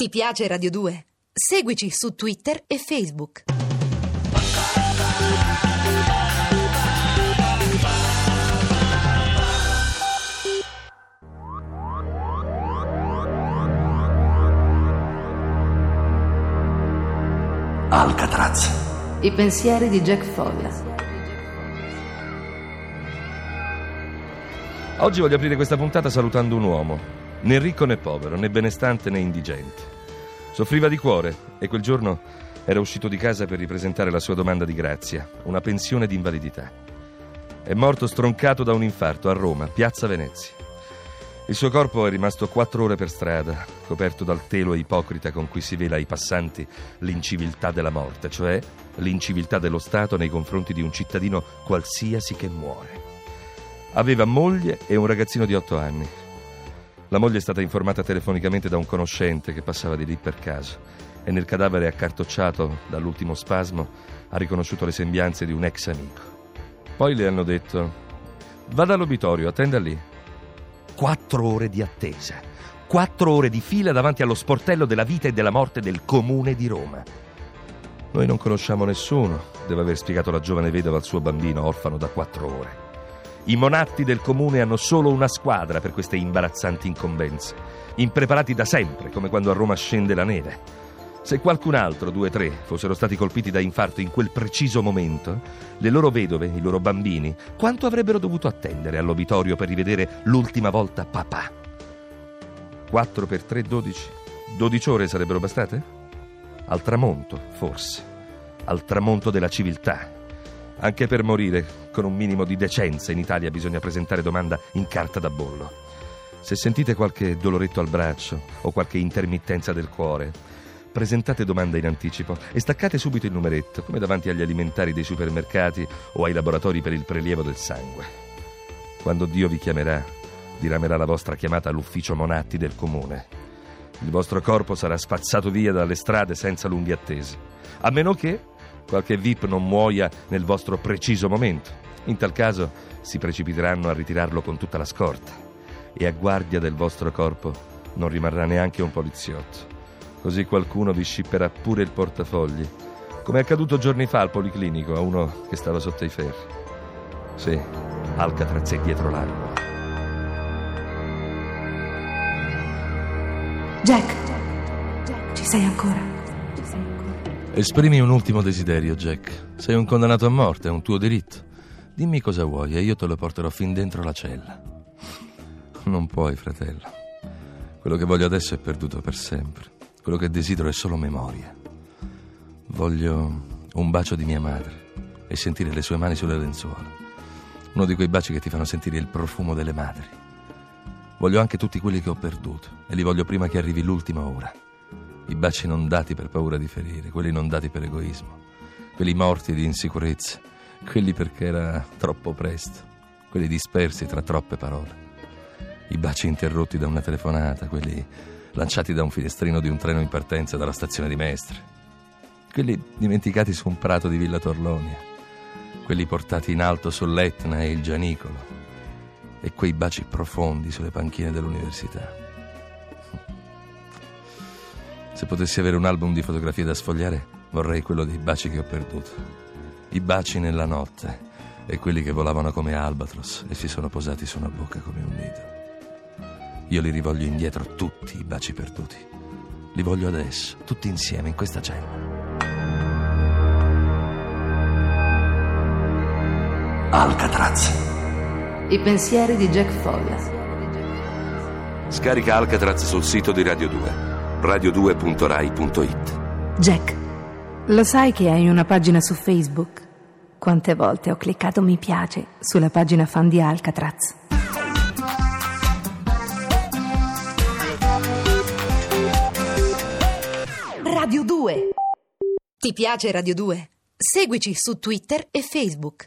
Ti piace Radio 2? Seguici su Twitter e Facebook. Alcatraz. I pensieri di Jack Folla. Oggi voglio aprire questa puntata salutando un uomo, né ricco né povero, né benestante né indigente. Soffriva di cuore e quel giorno era uscito di casa per ripresentare la sua domanda di grazia, una pensione di invalidità. È morto stroncato da un infarto a Roma, piazza Venezia. Il suo corpo è rimasto quattro ore per strada, coperto dal telo ipocrita con cui si vela ai passanti l'inciviltà della morte, cioè l'inciviltà dello Stato nei confronti di un cittadino qualsiasi che muore. Aveva moglie e un ragazzino di otto anni. La moglie è stata informata telefonicamente da un conoscente che passava di lì per caso e nel cadavere accartocciato dall'ultimo spasmo ha riconosciuto le sembianze di un ex amico. Poi le hanno detto: Vada all'obitorio, attenda lì. Quattro ore di attesa. Quattro ore di fila davanti allo sportello della vita e della morte del comune di Roma. Noi non conosciamo nessuno, deve aver spiegato la giovane vedova al suo bambino orfano da quattro ore. I monatti del comune hanno solo una squadra per queste imbarazzanti incombenze, impreparati da sempre, come quando a Roma scende la neve. Se qualcun altro, due o tre, fossero stati colpiti da infarto in quel preciso momento, le loro vedove, i loro bambini, quanto avrebbero dovuto attendere all'obitorio per rivedere l'ultima volta papà? 4 per 3, 12. 12 ore sarebbero bastate? Al tramonto, forse. Al tramonto della civiltà. Anche per morire, con un minimo di decenza, in Italia bisogna presentare domanda in carta da bollo. Se sentite qualche doloretto al braccio o qualche intermittenza del cuore, presentate domanda in anticipo e staccate subito il numeretto, come davanti agli alimentari dei supermercati o ai laboratori per il prelievo del sangue. Quando Dio vi chiamerà, diramerà la vostra chiamata all'ufficio Monatti del comune. Il vostro corpo sarà spazzato via dalle strade senza lunghe attese, a meno che qualche VIP non muoia nel vostro preciso momento. In tal caso si precipiteranno a ritirarlo con tutta la scorta e a guardia del vostro corpo non rimarrà neanche un poliziotto. Così qualcuno vi scipperà pure il portafogli, come è accaduto giorni fa al policlinico a uno che stava sotto i ferri. Sì, Alcatraz è dietro l'angolo. Jack, ci sei ancora? Esprimi un ultimo desiderio, Jack. Sei un condannato a morte, è un tuo diritto. Dimmi cosa vuoi e io te lo porterò fin dentro la cella. Non puoi, fratello. Quello che voglio adesso è perduto per sempre. Quello che desidero è solo memoria. Voglio un bacio di mia madre e sentire le sue mani sulle lenzuola. Uno di quei baci che ti fanno sentire il profumo delle madri. Voglio anche tutti quelli che ho perduto e li voglio prima che arrivi l'ultima ora. I baci non dati per paura di ferire, quelli non dati per egoismo, quelli morti di insicurezza, quelli perché era troppo presto, quelli dispersi tra troppe parole. I baci interrotti da una telefonata, quelli lanciati da un finestrino di un treno in partenza dalla stazione di Mestre, quelli dimenticati su un prato di Villa Torlonia, quelli portati in alto sull'Etna e il Gianicolo, e quei baci profondi sulle panchine dell'università. Se potessi avere un album di fotografie da sfogliare, vorrei quello dei baci che ho perduto. I baci nella notte e quelli che volavano come albatros e si sono posati su una bocca come un nido. Io li rivoglio indietro tutti i baci perduti. Li voglio adesso, tutti insieme in questa cella. Alcatraz. I pensieri di Jack Folla. Scarica Alcatraz sul sito di Radio 2. radio2.rai.it. Jack, lo sai che hai una pagina su Facebook? Quante volte ho cliccato mi piace sulla pagina fan di Alcatraz? Radio 2. Ti piace Radio 2? Seguici su Twitter e Facebook.